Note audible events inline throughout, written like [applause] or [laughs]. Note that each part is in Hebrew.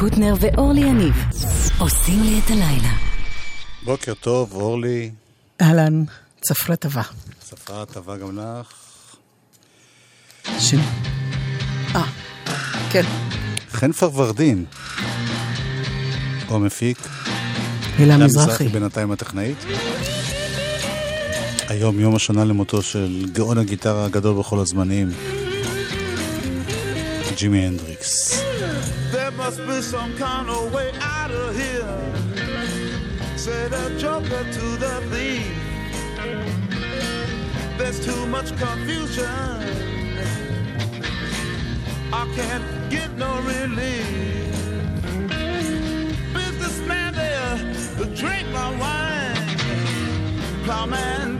קוטנר ואורלי יניב עושים לי את הלילה. בוקר טוב, אורלי. אהלן, צפרה טובה. צפרה טובה גם לך. ש... אה, כן. חן פרוורדין. או מפיק. הילה מזרחי. בינתיים הטכנאית. היום יום השנה למותו של גאון הגיטרה הגדול בכל הזמנים, ג'ימי הנדריקס. Must be some kind of way out of here. Said a joker to the thief. There's too much confusion. I can't get no relief. Businessman there, drink my wine. Plowman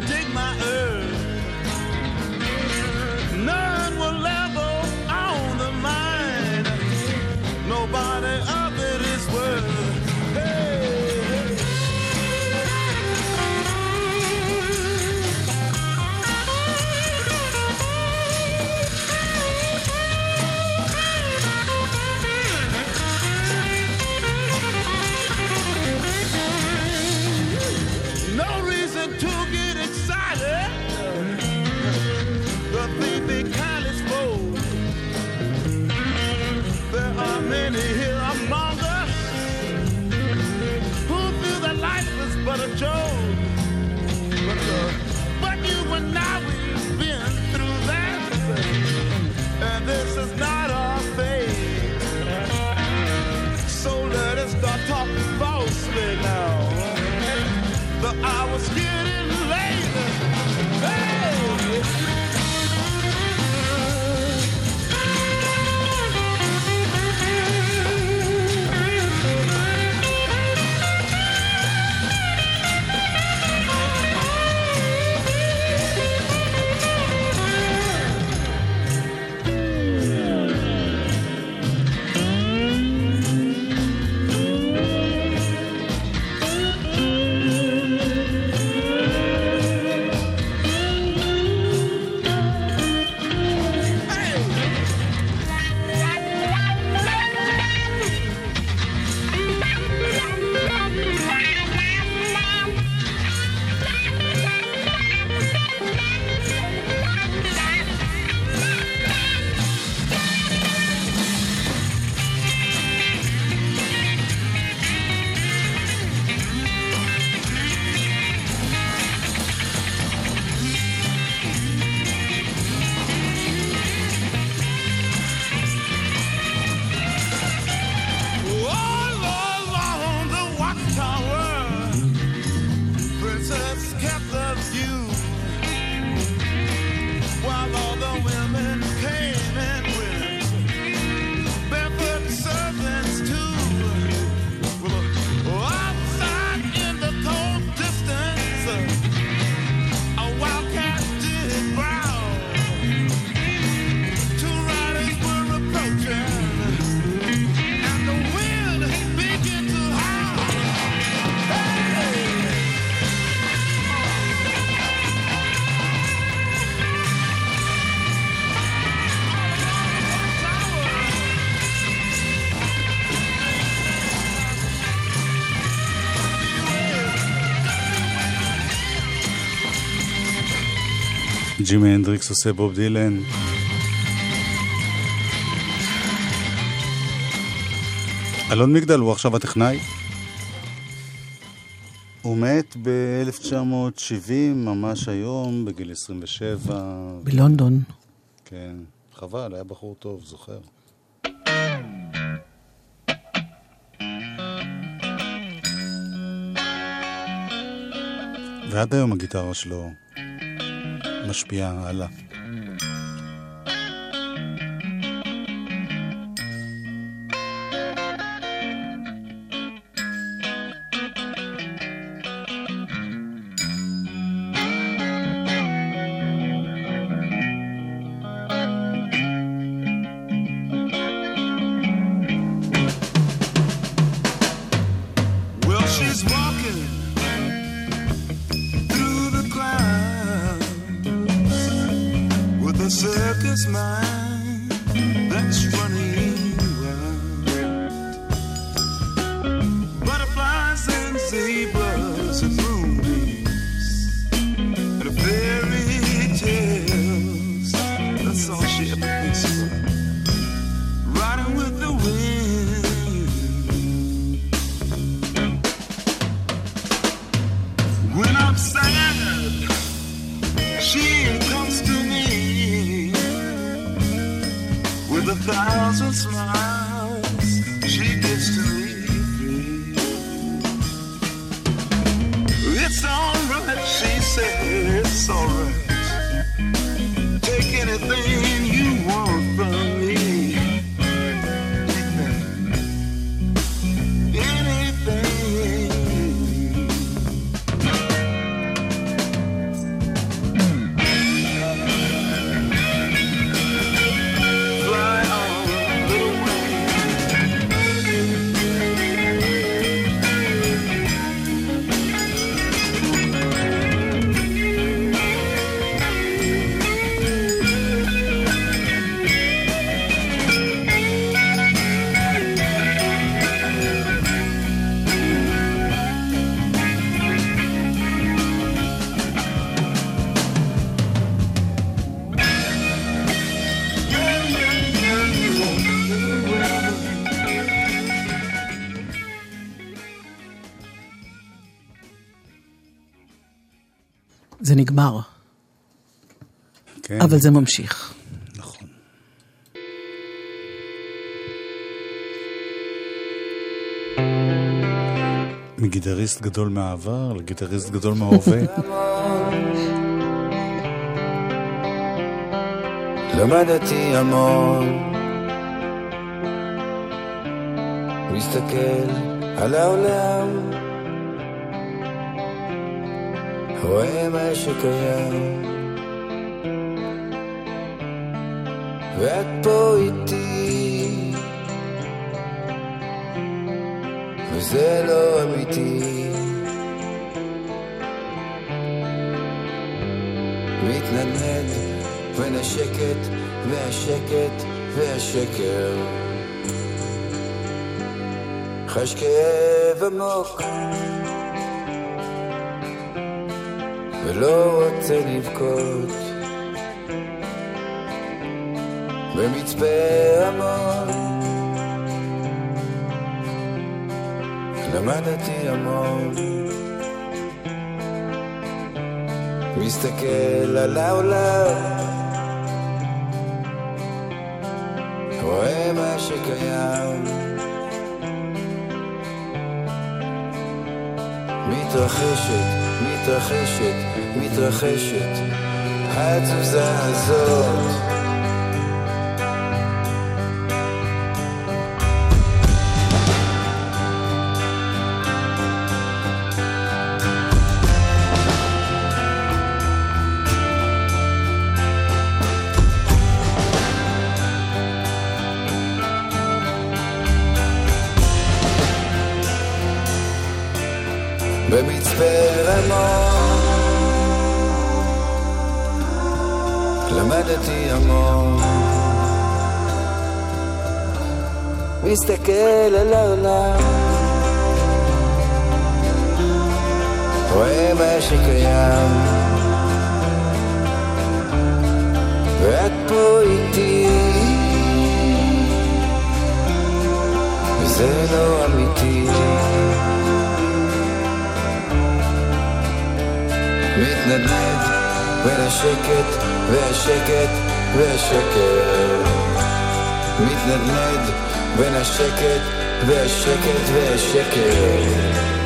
talk falsely now, but I was getting. ג'ימי הנדריקס עושה בוב דילן. אלון מגדל הוא עכשיו הטכנאי. הוא מת ב-1970, ממש היום, בגיל 27. בלונדון. כן, חבל, היה בחור טוב, זוכר. ועד היום הגיטרה שלו משפיעה הלאה. אבל זה ממשיך. נכון. מגיטריסט גדול מהעבר לגיטריסט גדול מההווה. [laughs] למדתי המון, מסתכל על העולם, רואה מה שקיים, ואת פה איתי, וזה לא אמיתי. מתנדנד בין השקט והשקט והשקר. חש כאב עמוק ולא רוצה לבכות במצפה המון למדתי המון. מסתכל על העולם. רואה מה שקיים. מתרחשת, מתרחשת, מתרחשת התזוזה הזאת מסתכל על העולם רואה מה שקיים ואת פה איתי וזה לא אמיתי מתנדנד בין השקט והשקט והשקר מתנדנד בין השקט והשקט והשקר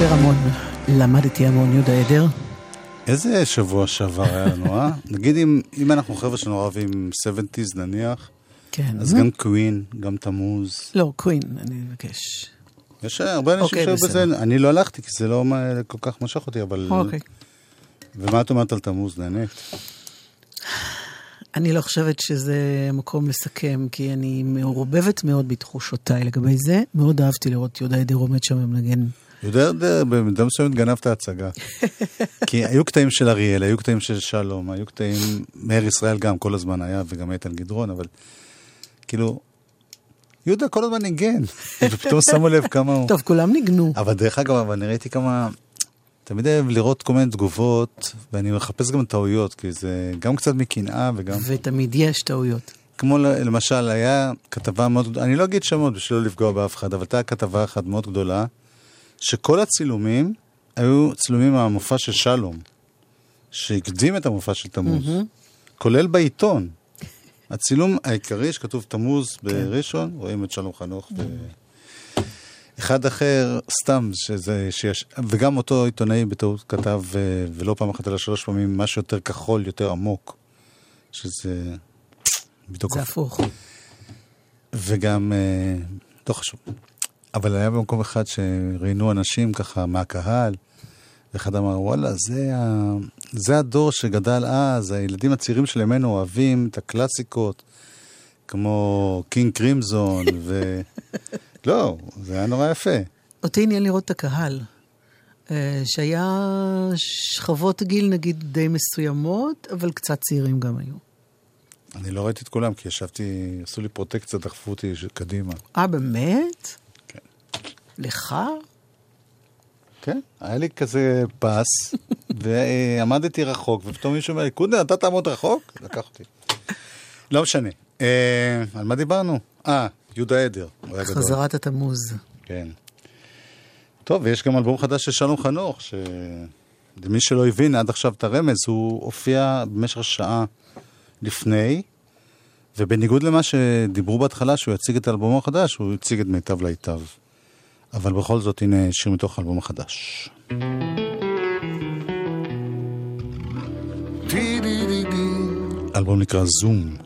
במצפה רמון למדתי המון, יהודה עדר. איזה שבוע שעבר היה לנו, אה? [laughs] נגיד אם, אם אנחנו חבר'ה שלנו אוהבים 70's נניח, כן. אז גם קווין, גם תמוז. לא, קווין, אני מבקש. יש הרבה אנשים אוקיי, שהיו. בזה, אני לא הלכתי כי זה לא מה- כל כך משך אותי, אבל... אוקיי. ומה את אומרת על תמוז, נהנית? אני לא חושבת שזה מקום לסכם, כי אני מעורבבת מאוד בתחושותיי לגבי זה. מאוד אהבתי לראות יהודה עדר עומד שם ומנגן. יודע, במידה מסוימת גנב את ההצגה. [laughs] כי היו קטעים של אריאל, היו קטעים של שלום, היו קטעים... מאיר ישראל גם כל הזמן היה, וגם איתן גדרון, אבל כאילו... יהודה כל הזמן ניגן, [laughs] ופתאום שמו לב כמה הוא... טוב, כולם ניגנו. אבל דרך אגב, אבל אני ראיתי כמה... תמיד אוהב לראות כל מיני תגובות, ואני מחפש גם טעויות, כי זה גם קצת מקנאה וגם... ותמיד יש טעויות. כמו למשל, היה כתבה מאוד אני לא אגיד שמות בשביל לא לפגוע באף אחד, אבל הייתה כתבה אחת מאוד גדולה, שכל הצילומים היו צילומים מהמופע של שלום, שהקדים את המופע של תמוז, כולל בעיתון. הצילום העיקרי שכתוב תמוז בראשון, רואים את שלום חנוך. ו... אחד אחר, סתם, שזה, שיש, וגם אותו עיתונאי בטעות כתב, אה, ולא פעם אחת אלא שלוש פעמים, משהו יותר כחול, יותר עמוק, שזה בדיוק זה הפוך. הפוך. וגם, אה, לא חשוב. אבל היה במקום אחד שראיינו אנשים ככה מהקהל, ואחד אמר, וואלה, זה, ה... זה הדור שגדל אז, הילדים הצעירים של ימינו אוהבים את הקלאסיקות, כמו קינג קרימזון, [laughs] ו... לא, זה היה נורא יפה. אותי עניין לראות את הקהל, אה, שהיה שכבות גיל נגיד די מסוימות, אבל קצת צעירים גם היו. אני לא ראיתי את כולם, כי ישבתי, עשו לי פרוטקציה, דחפו אותי קדימה. אה, באמת? לך? כן, היה לי כזה פס, ועמדתי רחוק, ופתאום מישהו אומר לי, קודנר, אתה תעמוד רחוק? לקח אותי. לא משנה. אה, על מה דיברנו? אה, יהודה עדר. חזרת התמוז. כן. טוב, ויש גם אלבום חדש של שלום חנוך, שלמי שלא הבין עד עכשיו את הרמז, הוא הופיע במשך שעה לפני, ובניגוד למה שדיברו בהתחלה, שהוא יציג את האלבום החדש, הוא הציג את מיטב להיטב. אבל בכל זאת, הנה שיר מתוך האלבום החדש. האלבום נקרא זום.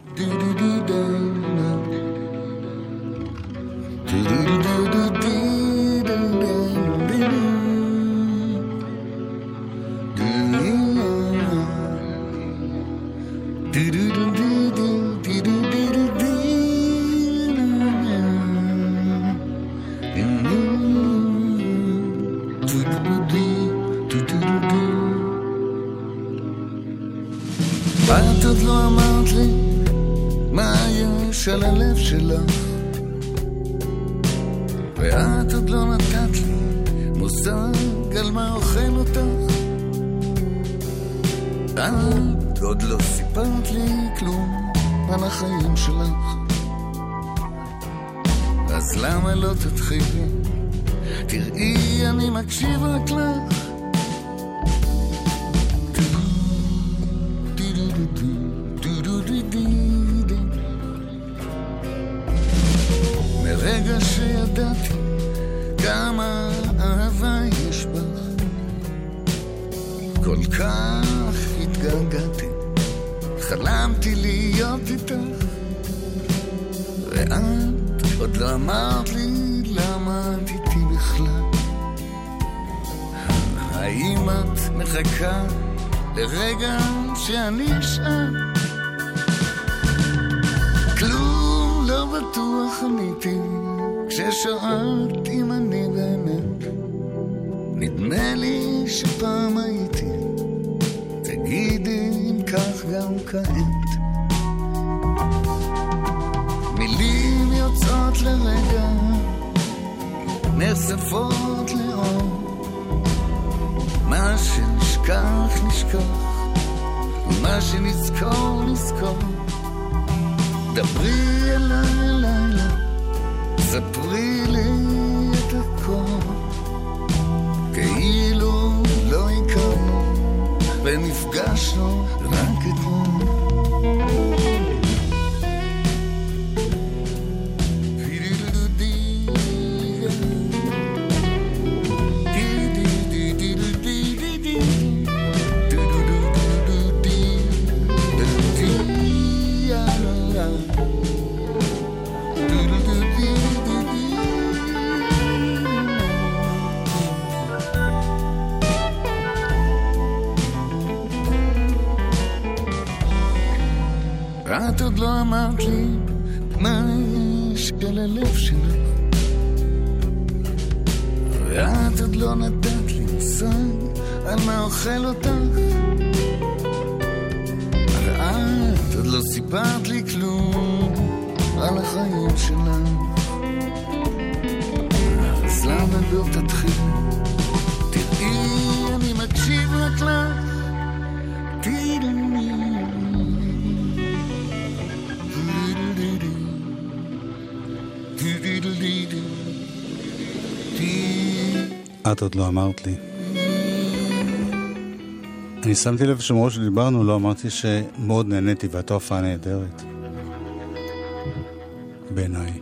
שלך. ואת עוד לא נתת לי מושג על מה אוכל אותך. את עוד לא סיפרת לי כלום על החיים שלך. אז למה לא תתחילי? תראי, אני מקשיב רק לך אמרת לי למה את איתי בכלל. האם את מחכה לרגע שאני אשאל? כלום לא בטוח עניתי כששאלת אם אני באמת נדמה לי שפעם הייתי תגידי אם כך גם כעת יוצאות לרגע נחשפות לאור. מה שנשכח נשכח ומה שנזכור נזכור. דברי אליי לילה, ספרי לי את הכל, כאילו לא הכרנו, ונפגשנו רק אתמול. את עוד לא אמרת לי מה יש על הלב שלך. ואת עוד לא נתת לי מושג על מה אוכל אותך. ואת עוד לא סיפרת לי כלום על החיים שלך. אז למה לא תתחיל? את עוד לא אמרת לי. אני שמתי לב שמרוב שדיברנו, לא אמרתי שמאוד נהניתי והייתה הופעה נהדרת. בעיניי.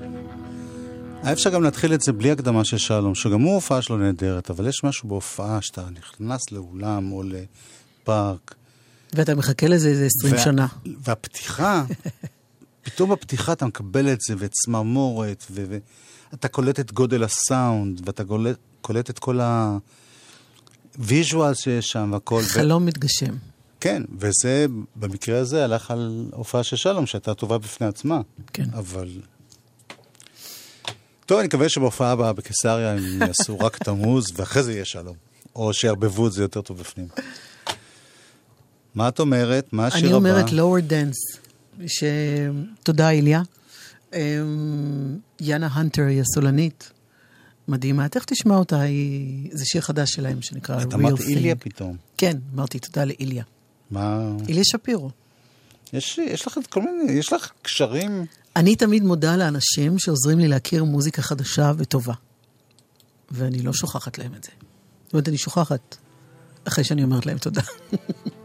היה אפשר גם להתחיל את זה בלי הקדמה של שלום, שגם הוא הופעה שלו נהדרת, אבל יש משהו בהופעה שאתה נכנס לאולם או לפארק. ואתה מחכה לזה איזה 20 וה- שנה. והפתיחה, [laughs] פתאום בפתיחה אתה מקבל את זה, ואת צמרמורת, ו- ואתה קולט את גודל הסאונד, ואתה קולט, קולט את כל ה visual שיש שם והכל. ו- חלום מתגשם. כן, וזה, במקרה הזה, הלך על הופעה של שלום, שהייתה טובה בפני עצמה. כן. אבל... טוב, אני מקווה שבהופעה הבאה בקיסריה הם [laughs] יעשו רק תמוז, ואחרי זה יהיה שלום. או שיערבבו את זה יותר טוב בפנים. מה את אומרת? מה השיר הבא? אני אומרת Lower Dens, ש... תודה איליה. אמ, יאנה הנטר היא הסולנית, מדהימה, תכף תשמע אותה, היא... זה שיר חדש שלהם שנקרא את Real אמרת Thing. איליה פתאום. כן, אמרתי תודה לאיליה. מה... איליה שפירו. יש, יש לך את כל מיני, יש לך קשרים... אני תמיד מודה לאנשים שעוזרים לי להכיר מוזיקה חדשה וטובה. ואני לא שוכחת להם את זה. זאת אומרת, אני שוכחת אחרי שאני אומרת להם תודה. [laughs]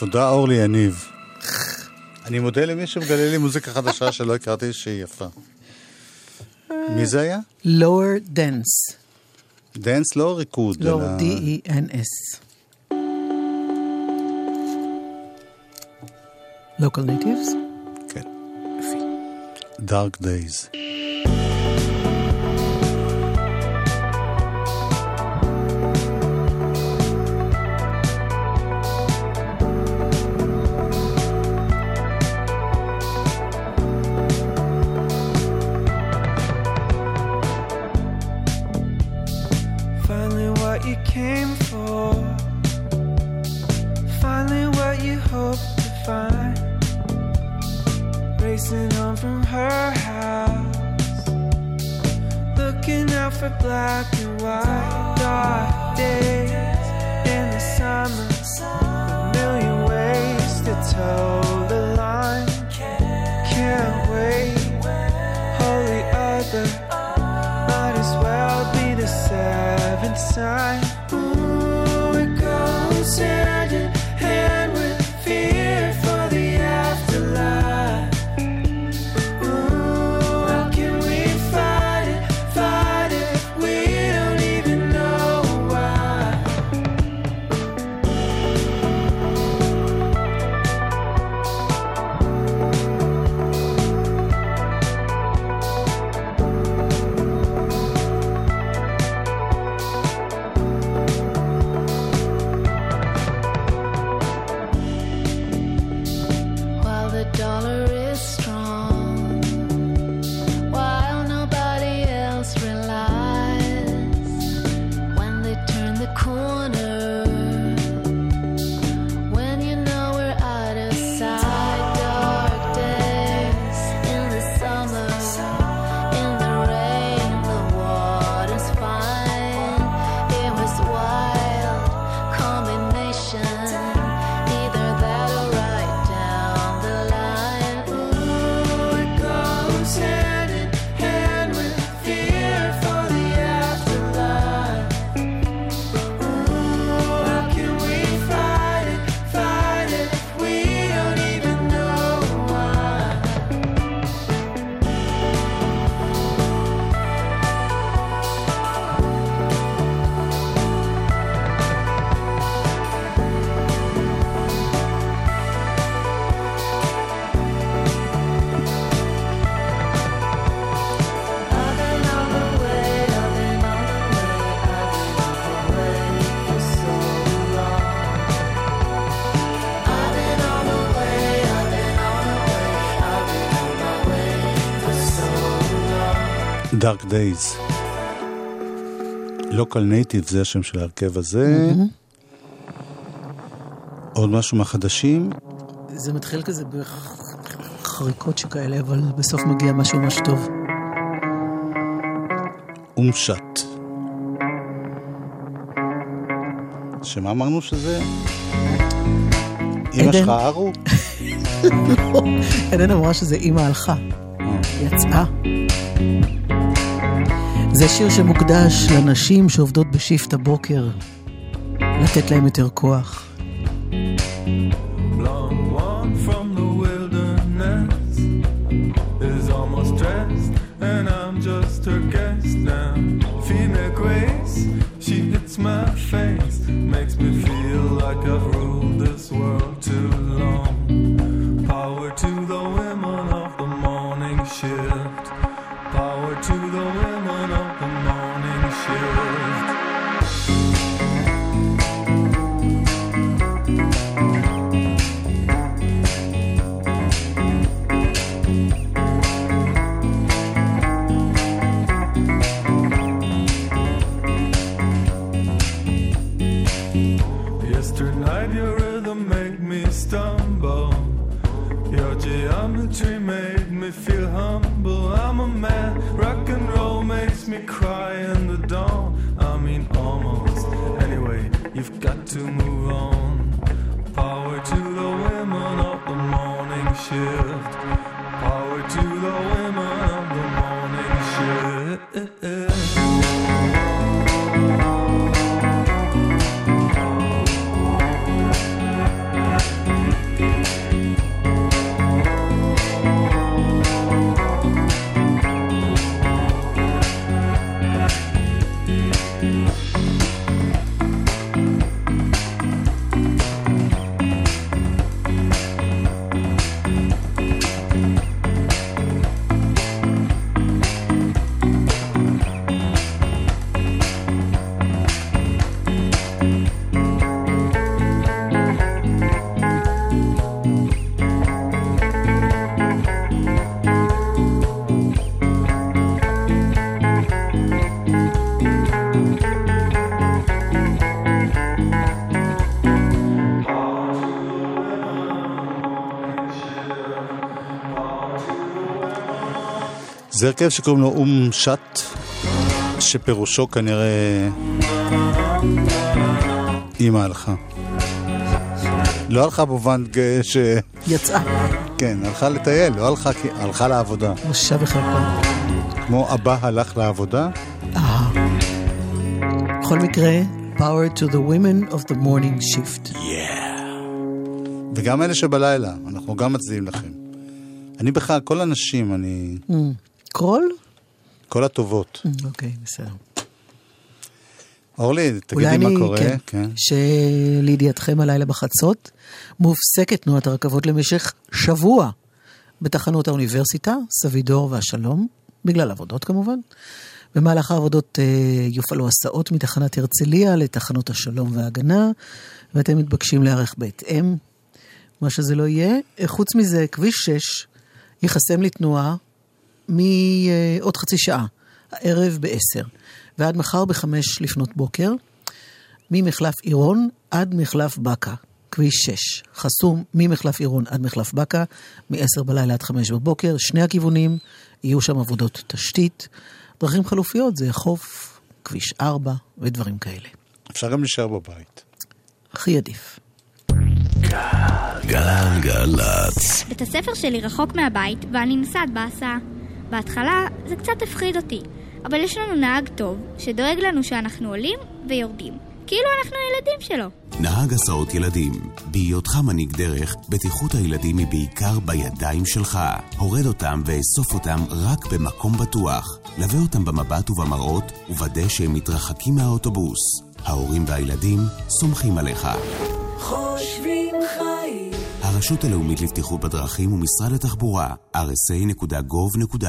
תודה אורלי יניב. אני מודה למי שמגלה לי מוזיקה חדשה שלא הכרתי שהיא יפה. מי זה היה? Lower Dens. Dens לא ריקוד, לא, אלא... D-E-N-S. Local Natives? כן. Dark Days. came for. Finally, what you hoped to find. Racing on from her house. Looking out for black and white dark days in the summer. A million ways to toe the line. Can't wait. Holy other. Might as well be the seventh sign listen. Dark Days. Local Native זה השם של ההרכב הזה. Mm-hmm. עוד משהו מהחדשים? זה מתחיל כזה בחריקות שכאלה, אבל בסוף מגיע משהו ממש טוב. אומשט. שמה אמרנו שזה? אמא שלך ארו? [laughs] לא, עדן אמרה שזה אמא הלכה. אה. יצאה. זה שיר שמוקדש לנשים שעובדות בשיפט הבוקר, לתת להם יותר כוח. sur זה הרכב שקוראים לו אום שט, שפירושו כנראה אימא הלכה. לא הלכה במובן ש... יצאה. כן, הלכה לטייל, לא הלכה, כי- הלכה לעבודה. בושה וחרפה. כמו אבא הלך לעבודה, אה. בכל מקרה, power to the women of the morning shift. וגם אלה שבלילה, אנחנו גם מצדיעים לכם. אני בכלל, כל הנשים, אני... קרול? כל הטובות. אוקיי, בסדר. אורלי, תגידי אני, מה קורה. כן, כן. שלידיעתכם הלילה בחצות, מופסקת תנועת הרכבות למשך שבוע בתחנות האוניברסיטה, סבידור והשלום, בגלל עבודות כמובן. במהלך העבודות אה, יופעלו הסעות מתחנת הרצליה לתחנות השלום וההגנה, ואתם מתבקשים להיערך בהתאם, מה שזה לא יהיה. חוץ מזה, כביש 6 ייחסם לתנועה מעוד חצי שעה, הערב ב-10, ועד מחר ב-5 לפנות בוקר, ממחלף עירון עד מחלף בקה, כביש 6, חסום ממחלף עירון עד מחלף בקה, מ-10 בלילה עד 5 בבוקר, שני הכיוונים, יהיו שם עבודות תשתית. דרכים חלופיות זה חוף, כביש 4 ודברים כאלה. אפשר גם להישאר בבית. הכי עדיף. גלגלצ. בית הספר שלי רחוק מהבית ואני נוסעת בהסעה. בהתחלה זה קצת הפחיד אותי, אבל יש לנו נהג טוב שדואג לנו שאנחנו עולים ויורדים. כאילו אנחנו הילדים שלו. נהג הסעות ילדים, בהיותך מנהיג דרך, בטיחות הילדים היא בעיקר בידיים שלך. הורד אותם ואסוף אותם רק במקום בטוח. לווה אותם במבט ובמראות, וודא שהם מתרחקים מהאוטובוס. ההורים והילדים סומכים עליך. חיים. הרשות הלאומית לבטיחות בדרכים ומשרד התחבורה, rsa.gov.il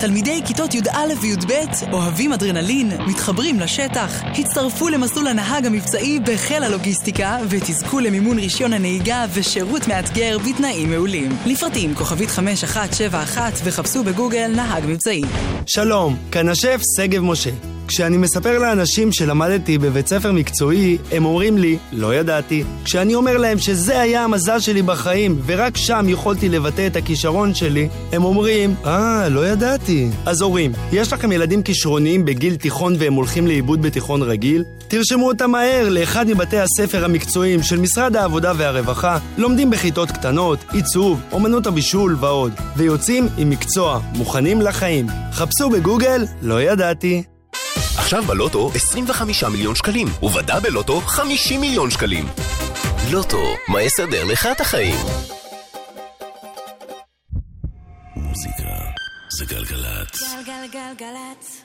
תלמידי כיתות י"א וי"ב אוהבים אדרנלין, מתחברים לשטח, הצטרפו למסלול הנהג המבצעי בחיל הלוגיסטיקה ותזכו למימון רישיון הנהיגה ושירות מאתגר בתנאים מעולים. לפרטים כוכבית 5171 וחפשו בגוגל נהג מבצעי. שלום, כאן השף שגב משה. כשאני מספר לאנשים שלמדתי בבית ספר מקצועי, הם אומרים לי, לא ידעתי. כשאני אומר להם שזה היה המזל שלי בחיים, ורק שם יכולתי לבטא את הכישרון שלי, הם אומרים, אה, לא ידעתי. אז הורים, יש לכם ילדים כישרוניים בגיל תיכון והם הולכים לאיבוד בתיכון רגיל? תרשמו אותם מהר לאחד מבתי הספר המקצועיים של משרד העבודה והרווחה, לומדים בכיתות קטנות, עיצוב, אומנות הבישול ועוד, ויוצאים עם מקצוע, מוכנים לחיים. חפשו בגוגל, לא ידעתי. עכשיו בלוטו 25 מיליון שקלים, ובדאבל לוטו 50 מיליון שקלים. לוטו, מה יסדר לך את החיים? מוזיקה זה גלגלצ. גלגלגלגלצ.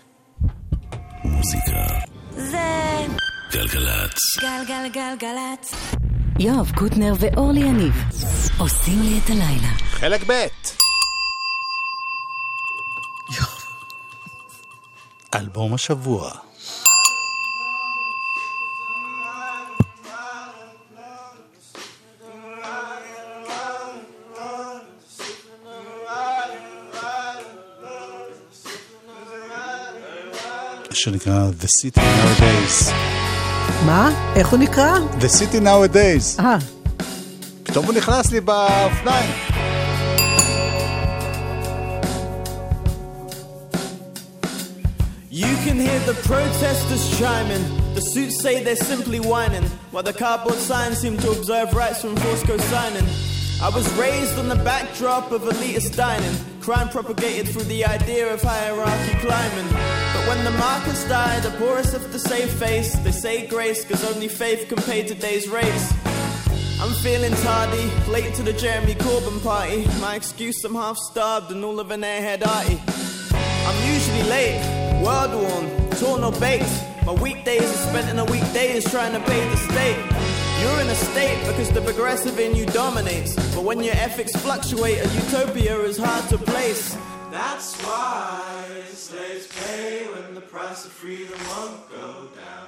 מוזיקה זה גלגלצ. גלגלגלגלצ. יואב קוטנר ואורלי יניב עושים לי את הלילה. חלק ב' אלבום השבוע. שנקרא The City Nowadays. מה? איך הוא נקרא? The City Nowadays. אה, פתאום הוא נכנס לי באופניים. Can hear the protesters chiming. The suits say they're simply whining, while the cardboard signs seem to observe rights from force co-signing. I was raised on the backdrop of elitist dining, crime propagated through the idea of hierarchy climbing. But when the markets die, the poorest have to save face. They say grace, cause only faith can pay today's race. I'm feeling tardy, late to the Jeremy Corbyn party. My excuse, I'm half starved and all of an airhead arty. I'm usually late, world worn, torn or baked. My weekdays are spent in a weekdays trying to pay the state. You're in a state because the progressive in you dominates. But when your ethics fluctuate, a utopia is hard to place. That's why slaves pay when the price of freedom won't go down.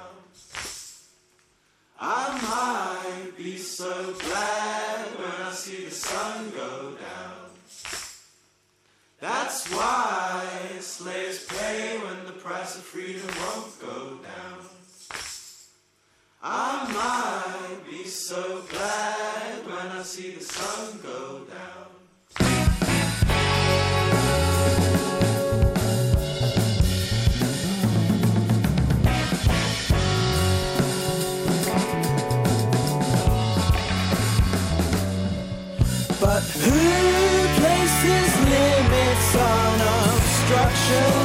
I might be so glad when I see the sun go down. That's why slaves pay when the price of freedom won't go down. I might be so glad when I see the sun go down. show.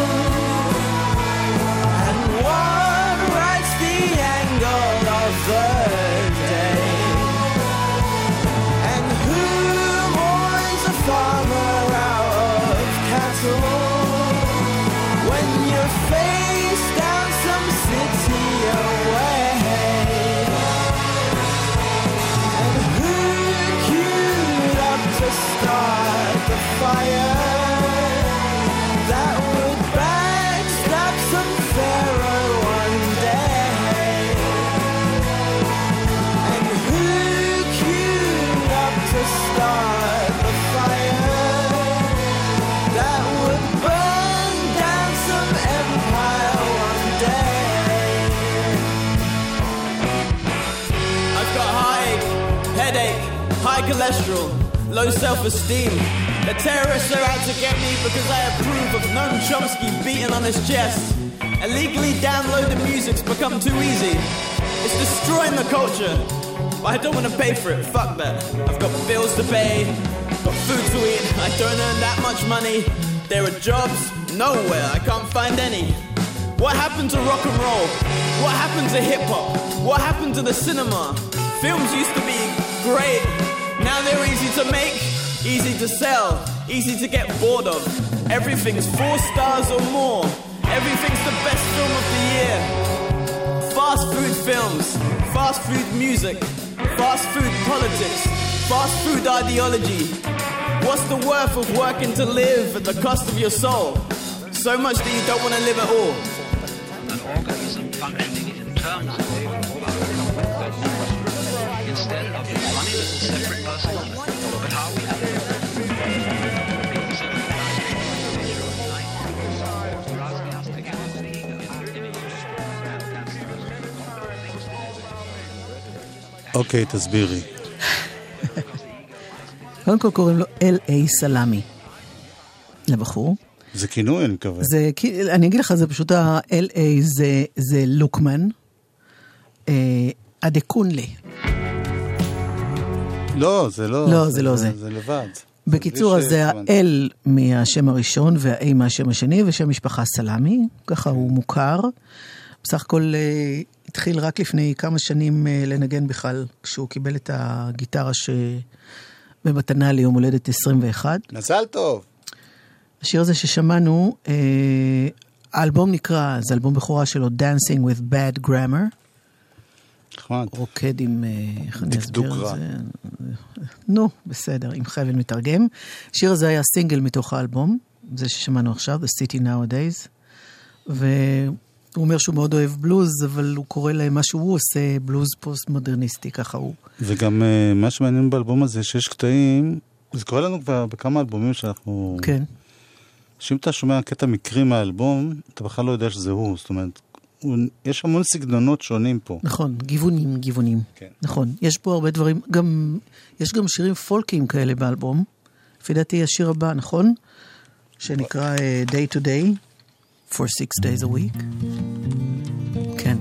Cholesterol, low self-esteem. The terrorists are out to get me because I approve of Noam Chomsky beating on his chest. Illegally downloaded music's become too easy. It's destroying the culture. But I don't want to pay for it. Fuck that. I've got bills to pay, got food to eat. I don't earn that much money. There are jobs nowhere. I can't find any. What happened to rock and roll? What happened to hip hop? What happened to the cinema? Films used to be great. Now they're easy to make, easy to sell, easy to get bored of. Everything's four stars or more. Everything's the best film of the year. Fast food films, fast food music, fast food politics, fast food ideology. What's the worth of working to live at the cost of your soul? So much that you don't want to live at all. An organism functioning in terms instead of אוקיי, תסבירי. קודם כל קוראים לו L.A. סלאמי. לבחור. זה כינוי, אני מקווה. זה, אני אגיד לך, זה פשוט ה-LA זה, זה לוקמן. אה, אדקונלה. לא, זה לא. לא, זה לא זה. זה לבד. בקיצור, אז זה. ה-L מהשם הראשון וה-A מהשם השני, ושם משפחה סלאמי, ככה הוא מוכר. בסך הכל אה, התחיל רק לפני כמה שנים אה, לנגן בכלל, כשהוא קיבל את הגיטרה שבמתנה ליום הולדת 21. מזל טוב. השיר הזה ששמענו, אה, האלבום נקרא, זה אלבום בכורה שלו, Dancing with Bad Grammar. נחמד. רוקד עם, איך אני אסביר. את זה? נו, בסדר, עם חבל מתרגם. השיר הזה היה סינגל מתוך האלבום, זה ששמענו עכשיו, The City Nowadays. והוא אומר שהוא מאוד אוהב בלוז, אבל הוא קורא להם מה שהוא עושה, בלוז פוסט-מודרניסטי, ככה הוא. וגם אה, מה שמעניין באלבום הזה, שיש קטעים, זה קורה לנו כבר בכמה אלבומים שאנחנו... כן. שאם אתה שומע קטע מקרי מהאלבום, אתה בכלל לא יודע שזה הוא. זאת אומרת, הוא, יש המון סגנונות שונים פה. נכון, גיוונים, גיוונים. כן. נכון, יש פה הרבה דברים, גם, יש גם שירים פולקיים כאלה באלבום. לפי דעתי השיר הבא, נכון? שנקרא uh, Day to Day, for six days a week. כן.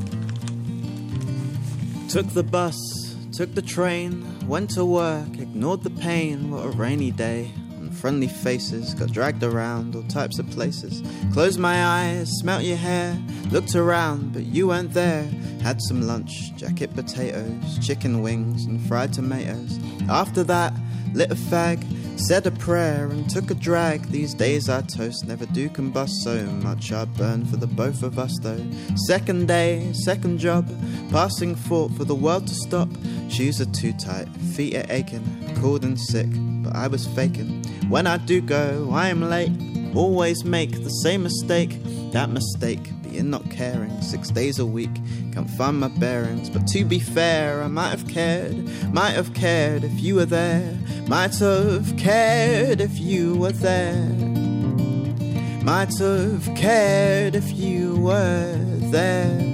Took the bus, took the train, went to work, ignored the pain. What a rainy day. Unfriendly faces, got dragged around all types of places. Closed my eyes, smelt your hair, looked around, but you weren't there. Had some lunch, jacket potatoes, chicken wings, and fried tomatoes. After that, lit a fag, said a prayer, and took a drag. These days I toast, never do combust so much. I burn for the both of us though. Second day, second job, passing thought for the world to stop. Shoes are too tight, feet are aching, cold and sick, but I was faking. When I do go, I am late. Always make the same mistake. That mistake being not caring. Six days a week, can't find my bearings. But to be fair, I might have cared. Might have cared if you were there. Might have cared if you were there. Might have cared if you were there.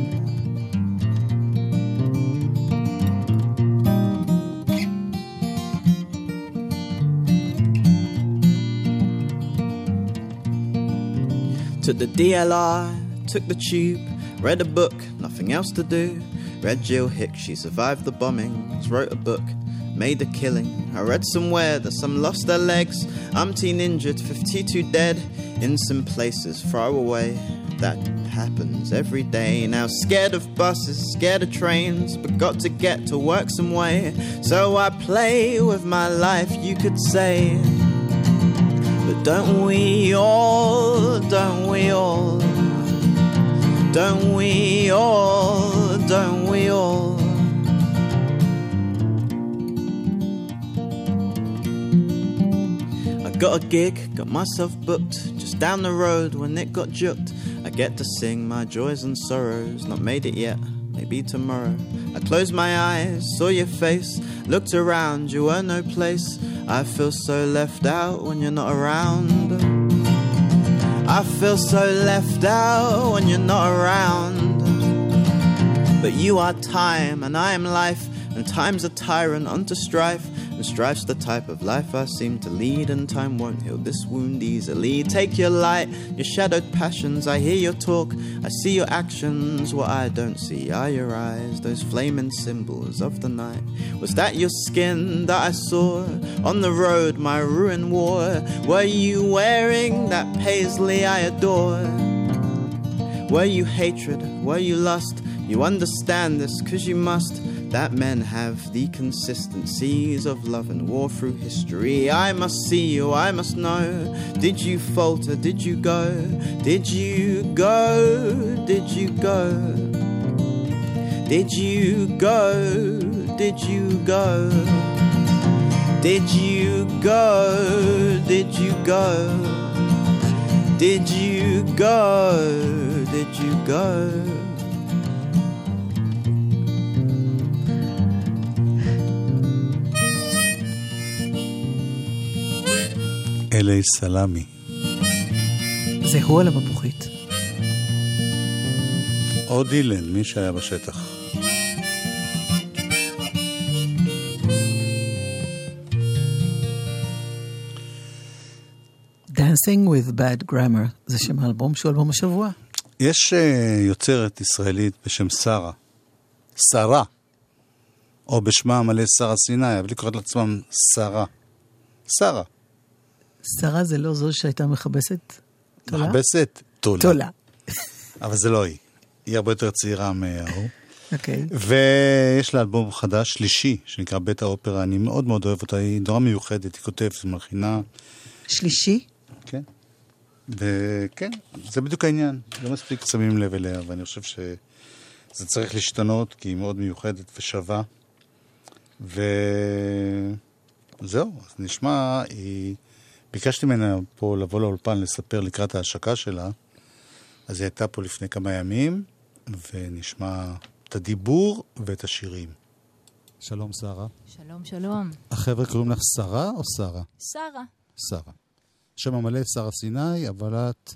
Took the DLR, took the tube, read a book, nothing else to do. Read Jill Hicks, she survived the bombings, wrote a book, made a killing. I read somewhere that some lost their legs, umpteen injured, 52 dead in some places far away. That happens every day. Now scared of buses, scared of trains, but got to get to work some way. So I play with my life, you could say. But don't we all, don't we all, don't we all, don't we all? I got a gig, got myself booked just down the road when it got juked. I get to sing my joys and sorrows, not made it yet, maybe tomorrow. I closed my eyes, saw your face, looked around, you were no place. I feel so left out when you're not around. I feel so left out when you're not around. But you are time and I am life, and time's a tyrant unto strife. And strife's the type of life I seem to lead, and time won't heal this wound easily. Take your light, your shadowed passions. I hear your talk, I see your actions. What I don't see are your eyes, those flaming symbols of the night. Was that your skin that I saw on the road my ruin wore? Were you wearing that paisley I adore? Were you hatred? Were you lust? You understand this, cause you must. That men have the consistencies of love and war through history. I must see you, I must know. Did you falter? Did you go? Did you go? Did you go? Did you go? Did you go? Did you go? Did you go? Did you go? Did you go? אלי סלמי. זה הוא על המפוחית. או דילן, מי שהיה בשטח. Dancing with Bad Grammar, זה שם האלבום שהוא אלבום השבוע. יש אה, יוצרת ישראלית בשם שרה. שרה. או בשמה המלא שרה סיני, אבל היא קוראת לעצמם שרה. שרה. שרה זה לא זו שהייתה מכבסת? תולה? מכבסת? תולה. תולה. אבל זה לא היא. היא הרבה יותר צעירה מההוא. אוקיי. ויש לה אלבום חדש, שלישי, שנקרא בית האופרה, אני מאוד מאוד אוהב אותה, היא נורא מיוחדת, היא כותבת, היא מלחינה. שלישי? כן. וכן, זה בדיוק העניין. לא מספיק שמים לב אליה, ואני חושב שזה צריך להשתנות, כי היא מאוד מיוחדת ושווה. וזהו, אז נשמע, היא... ביקשתי ממנה פה לבוא לאולפן לספר לקראת ההשקה שלה, אז היא הייתה פה לפני כמה ימים, ונשמע את הדיבור ואת השירים. שלום, שרה. שלום, שלום. החבר'ה קוראים לך שרה או שרה? שרה. שרה. שם המלא שרה סיני, אבל את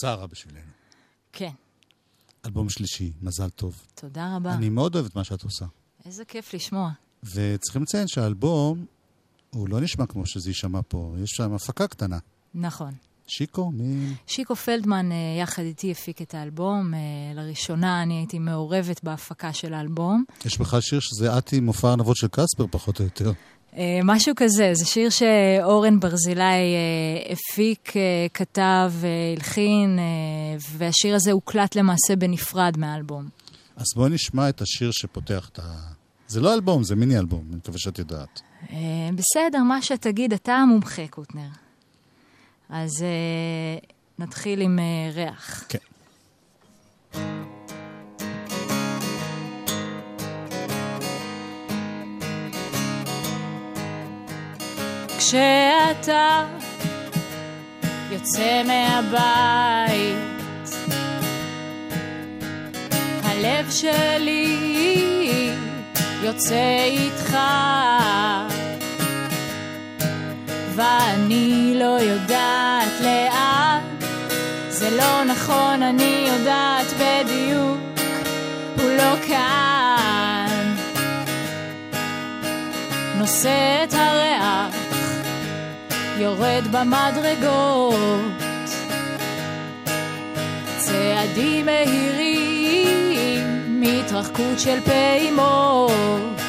שרה בשבילנו. כן. אלבום שלישי, מזל טוב. תודה רבה. אני מאוד אוהב את מה שאת עושה. איזה כיף לשמוע. וצריכים לציין שהאלבום, הוא לא נשמע כמו שזה יישמע פה, יש שם הפקה קטנה. נכון. שיקו? מי... שיקו פלדמן אה, יחד איתי הפיק את האלבום. אה, לראשונה אני הייתי מעורבת בהפקה של האלבום. יש בכלל שיר שזה את עם מופע הארנבות של קספר, פחות או יותר. אה, משהו כזה, זה שיר שאורן ברזילי הפיק, כתב, הלחין, והשיר הזה הוקלט למעשה בנפרד מהאלבום. אז בואי נשמע את השיר שפותח את ה... זה לא אלבום, זה מיני אלבום, אני מקווה שאת יודעת. אה, בסדר, מה שתגיד, אתה המומחה, קוטנר. אז אה, נתחיל עם אה, ריח. כן. כשאתה יוצא מהבית, הלב שלי יוצא איתך, ואני לא יודעת לאן, זה לא נכון, אני יודעת בדיוק, הוא לא כאן. נושא את הריח יורד במדרגות, צעדים מהירים, מהתרחקות של פעימות.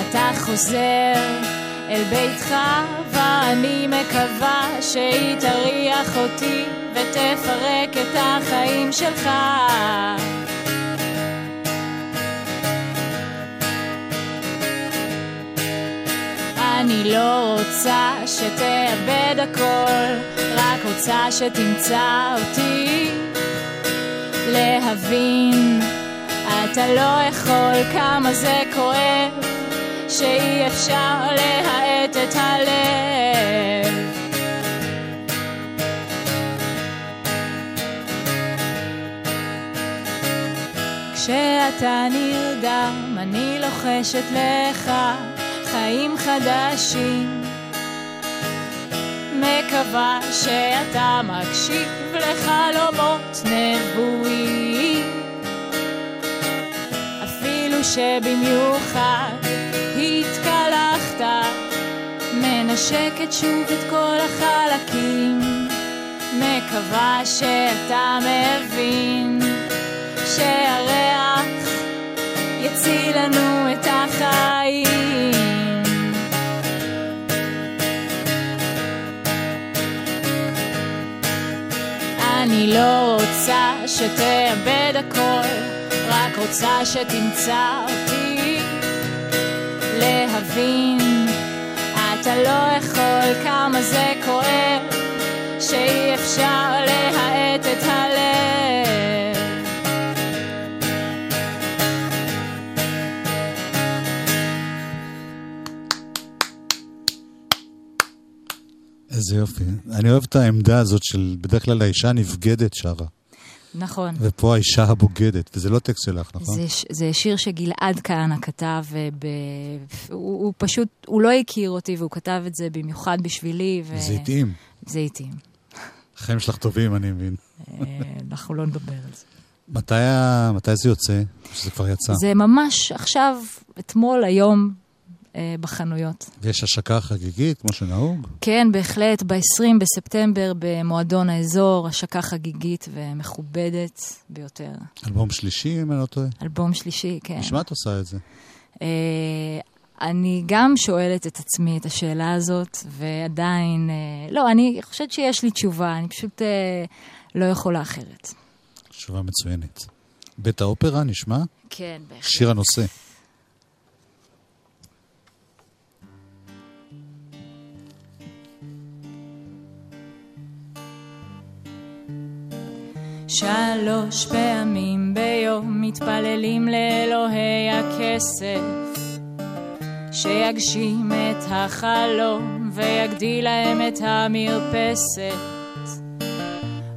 אתה חוזר אל ביתך, ואני מקווה שהיא תריח אותי ותפרק את החיים שלך. אני לא רוצה שתאבד הכל, רק רוצה שתמצא אותי. להבין, אתה לא יכול כמה זה כואב, שאי אפשר להאט את הלב. כשאתה נרדם, אני לוחשת לך חיים חדשים. מקווה שאתה מקשיב לחלומות נבואים. אפילו שבמיוחד מנשקת שוב את כל החלקים. מקווה שאתה מבין שהריח יציל לנו את החיים. אני לא רוצה שתאבד הכל, רק רוצה שתמצא אותי. להבין, אתה לא יכול כמה זה כואב, שאי אפשר להאט את הלב. איזה יופי. אני אוהב את העמדה הזאת של, בדרך כלל האישה הנבגדת שרה. נכון. ופה האישה הבוגדת, וזה לא טקסט שלך, נכון? זה, זה שיר שגלעד כהנא כתב, אה, ב... הוא, הוא פשוט, הוא לא הכיר אותי והוא כתב את זה במיוחד בשבילי. ו... זה התאים. זה התאים. החיים שלך טובים, אני מבין. אה, אנחנו לא נדבר על זה. מתי. מתי זה יוצא? שזה כבר יצא. זה ממש עכשיו, אתמול, היום, אה, בחנויות. ויש השקה חגיגית, כמו שנהוג? כן, בהחלט, ב-20 בספטמבר במועדון האזור, השקה חגיגית ומכובדת ביותר. אלבום שלישי, אם אני לא טועה? אלבום שלישי, כן. בשביל מה את עושה את זה? אה, אני גם שואלת את עצמי את השאלה הזאת, ועדיין, אה, לא, אני חושבת שיש לי תשובה, אני פשוט אה, לא יכולה אחרת. תשובה מצוינת. בית האופרה נשמע? כן, בהחלט. שיר הנושא. שלוש פעמים ביום מתפללים לאלוהי הכסף שיגשים את החלום ויגדיל להם את המרפסת.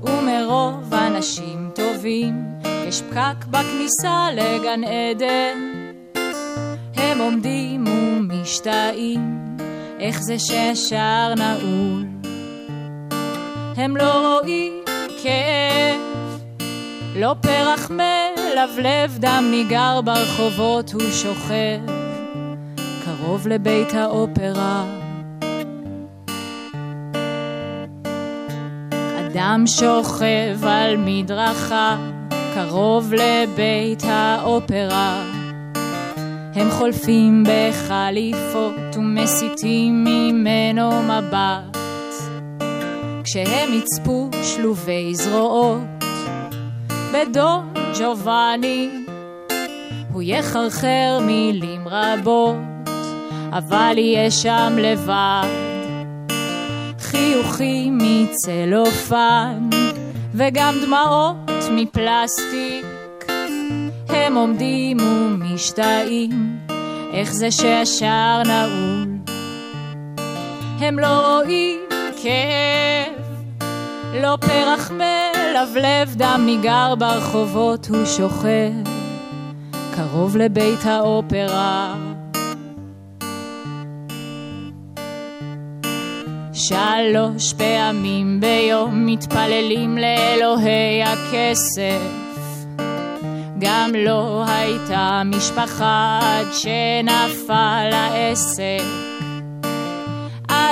ומרוב אנשים טובים יש פקק בכניסה לגן עדן. הם עומדים ומשתאים איך זה שהשער נעול? הם לא רואים כאב לא פרח מלבלב, דם ניגר ברחובות, הוא שוכב קרוב לבית האופרה. אדם שוכב על מדרכה, קרוב לבית האופרה. הם חולפים בחליפות ומסיטים ממנו מבט. כשהם יצפו שלובי זרועות בדון ג'ובאני, הוא יחרחר מילים רבות, אבל יהיה שם לבד. חיוכים מצלופן, וגם דמעות מפלסטיק. הם עומדים ומשתאים, איך זה שהשער נעול. הם לא רואים כאב, לא פרח מלבלב, דם ניגר ברחובות, הוא שוכב קרוב לבית האופרה. שלוש פעמים ביום מתפללים לאלוהי הכסף. גם לא הייתה משפחה עד שנפל העסק.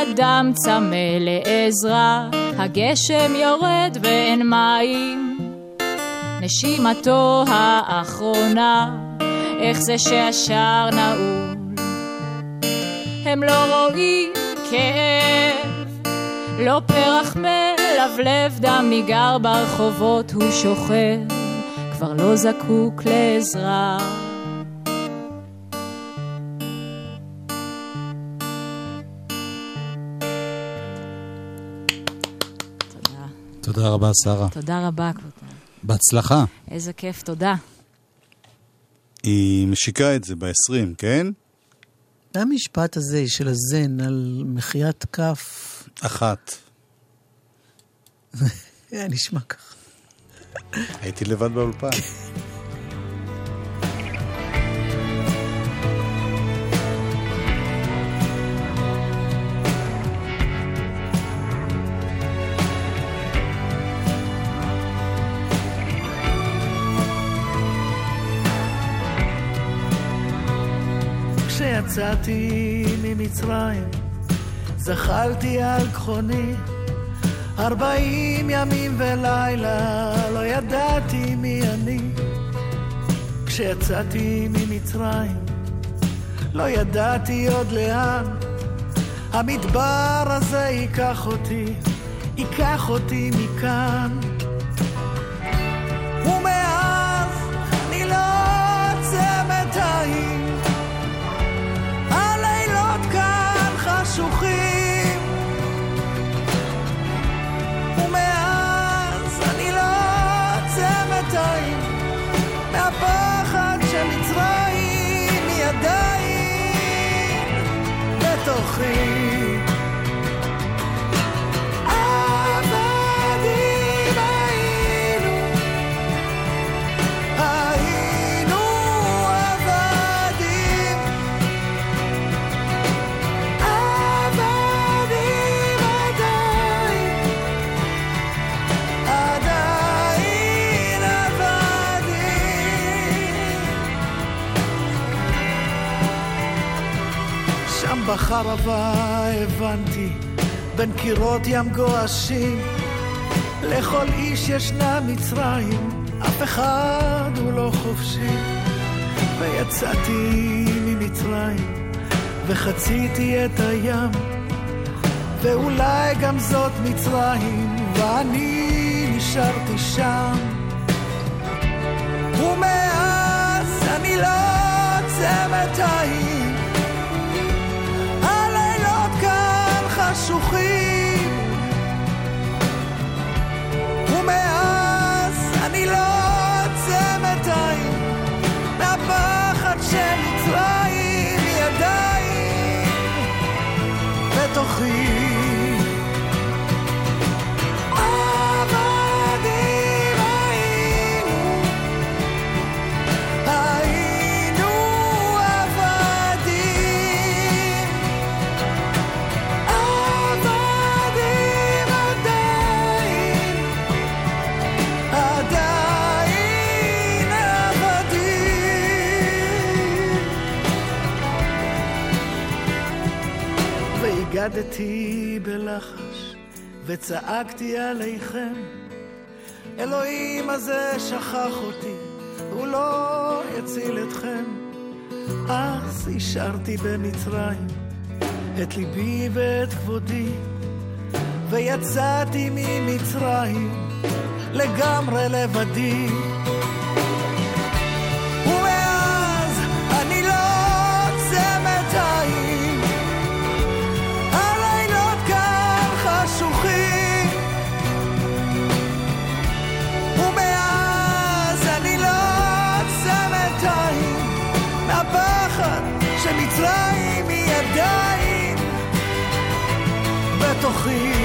אדם צמא לעזרה, הגשם יורד ואין מים. נשימתו האחרונה, איך זה שהשער נעול? הם לא רואים כאב, לא פרח מלבלב דם ניגר ברחובות הוא שוכב, כבר לא זקוק לעזרה. תודה רבה, שרה. תודה רבה, כבודו. בהצלחה. איזה כיף, תודה. היא משיקה את זה ב-20, כן? המשפט הזה של הזן על מחיית כף, אחת. [laughs] היה נשמע ככה. הייתי לבד באולפן. [laughs] כשיצאתי ממצרים, זחלתי על גחוני, ארבעים ימים ולילה, לא ידעתי מי אני. כשיצאתי ממצרים, לא ידעתי עוד לאן, המדבר הזה ייקח אותי, ייקח אותי מכאן. בחרבה הבנתי. בין קירות ים גועשים לכל איש ישנה מצרים. אף אחד הוא לא חופשי. ויצאתי ממצרים וחציתי את הים. ואולי גם זאת מצרים ואני נשארתי שם. ומאז אני לא עוצמת עין הלילות חשוכים ומאז וצעקתי עליכם. אלוהים הזה שכח אותי הוא לא יציל אתכם. אז השארתי במצרים את ליבי ואת כבודי ויצאתי ממצרים לגמרי לבדי 回忆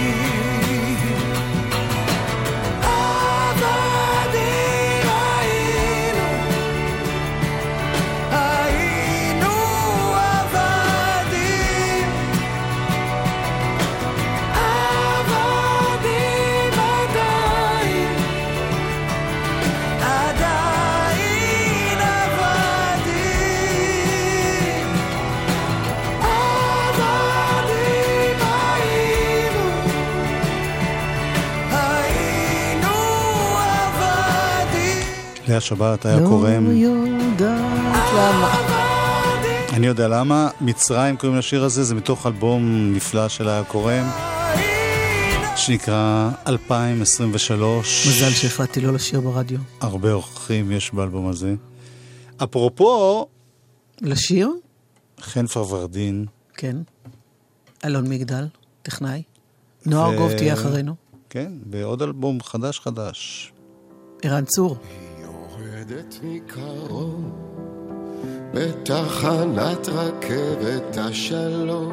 עבדים לאה שבת היה קורם. לא יודעת למה. אני יודע למה. מצרים קוראים לשיר הזה, זה מתוך אלבום נפלא של היה קורם, שנקרא 2023. מזל שהחלטתי לא לשיר ברדיו. הרבה אורחים יש באלבום הזה. אפרופו... לשיר? חן פרוורדין. כן. אלון מגדל, טכנאי. נועה ו- ארגוב תהיה אחרינו. כן, בעוד אלבום חדש חדש. ערן צור. יורדת מקרוב בתחנת רכבת השלום.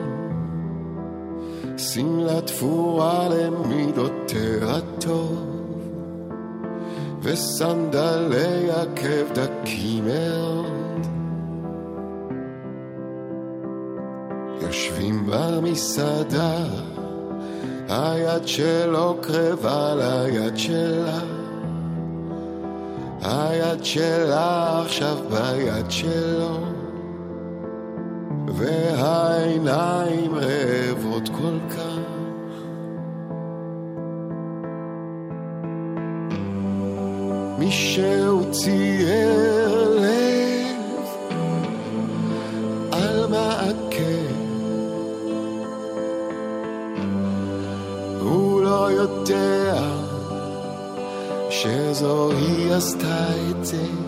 שמלה תפורה למידותיה טוב וסנדלי עקב דקים מאוד. יושבים במסעדה היד שלו קרבה ליד שלה היד שלה עכשיו ביד שלו והעיניים רעבות כל כך. מישהו צייר לב על מעקה הוא לא יודע שזו היא עשתה את זה.